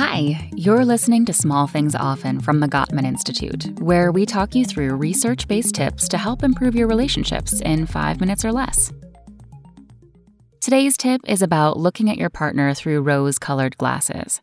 Hi, you're listening to Small Things Often from the Gottman Institute, where we talk you through research based tips to help improve your relationships in five minutes or less. Today's tip is about looking at your partner through rose colored glasses.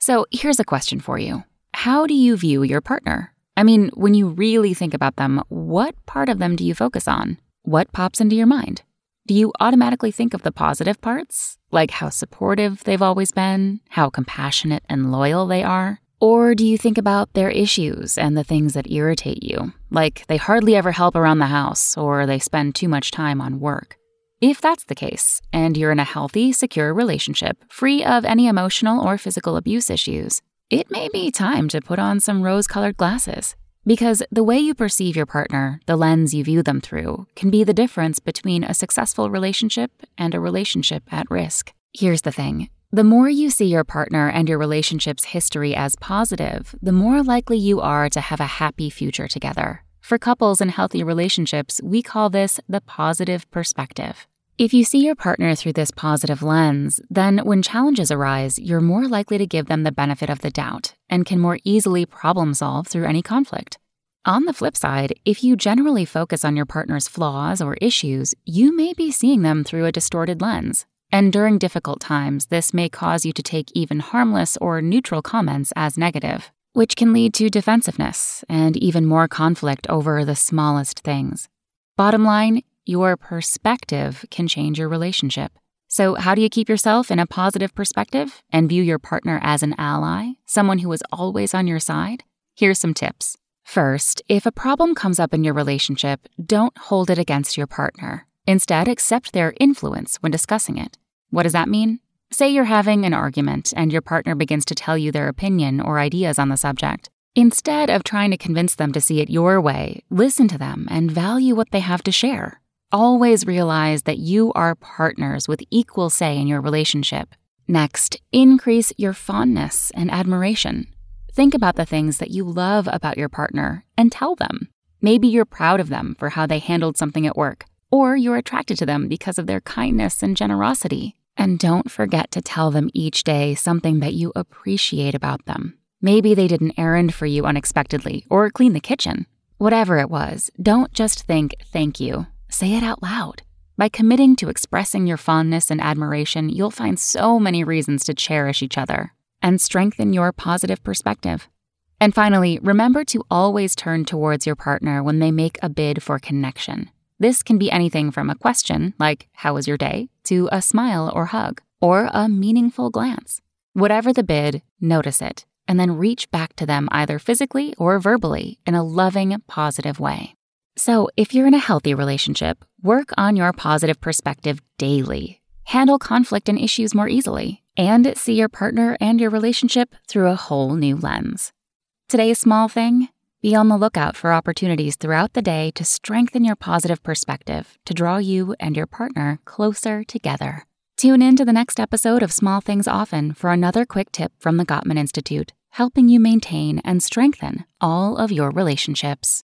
So here's a question for you How do you view your partner? I mean, when you really think about them, what part of them do you focus on? What pops into your mind? Do you automatically think of the positive parts, like how supportive they've always been, how compassionate and loyal they are? Or do you think about their issues and the things that irritate you, like they hardly ever help around the house or they spend too much time on work? If that's the case, and you're in a healthy, secure relationship, free of any emotional or physical abuse issues, it may be time to put on some rose colored glasses. Because the way you perceive your partner, the lens you view them through, can be the difference between a successful relationship and a relationship at risk. Here's the thing the more you see your partner and your relationship's history as positive, the more likely you are to have a happy future together. For couples in healthy relationships, we call this the positive perspective. If you see your partner through this positive lens, then when challenges arise, you're more likely to give them the benefit of the doubt and can more easily problem solve through any conflict. On the flip side, if you generally focus on your partner's flaws or issues, you may be seeing them through a distorted lens. And during difficult times, this may cause you to take even harmless or neutral comments as negative, which can lead to defensiveness and even more conflict over the smallest things. Bottom line, your perspective can change your relationship. So, how do you keep yourself in a positive perspective and view your partner as an ally, someone who is always on your side? Here's some tips. First, if a problem comes up in your relationship, don't hold it against your partner. Instead, accept their influence when discussing it. What does that mean? Say you're having an argument and your partner begins to tell you their opinion or ideas on the subject. Instead of trying to convince them to see it your way, listen to them and value what they have to share. Always realize that you are partners with equal say in your relationship. Next, increase your fondness and admiration. Think about the things that you love about your partner and tell them. Maybe you're proud of them for how they handled something at work, or you're attracted to them because of their kindness and generosity. And don't forget to tell them each day something that you appreciate about them. Maybe they did an errand for you unexpectedly or cleaned the kitchen. Whatever it was, don't just think thank you say it out loud. By committing to expressing your fondness and admiration, you'll find so many reasons to cherish each other and strengthen your positive perspective. And finally, remember to always turn towards your partner when they make a bid for connection. This can be anything from a question, like, How was your day? to a smile or hug, or a meaningful glance. Whatever the bid, notice it, and then reach back to them either physically or verbally in a loving, positive way. So, if you're in a healthy relationship, work on your positive perspective daily. Handle conflict and issues more easily, and see your partner and your relationship through a whole new lens. Today's small thing be on the lookout for opportunities throughout the day to strengthen your positive perspective to draw you and your partner closer together. Tune in to the next episode of Small Things Often for another quick tip from the Gottman Institute, helping you maintain and strengthen all of your relationships.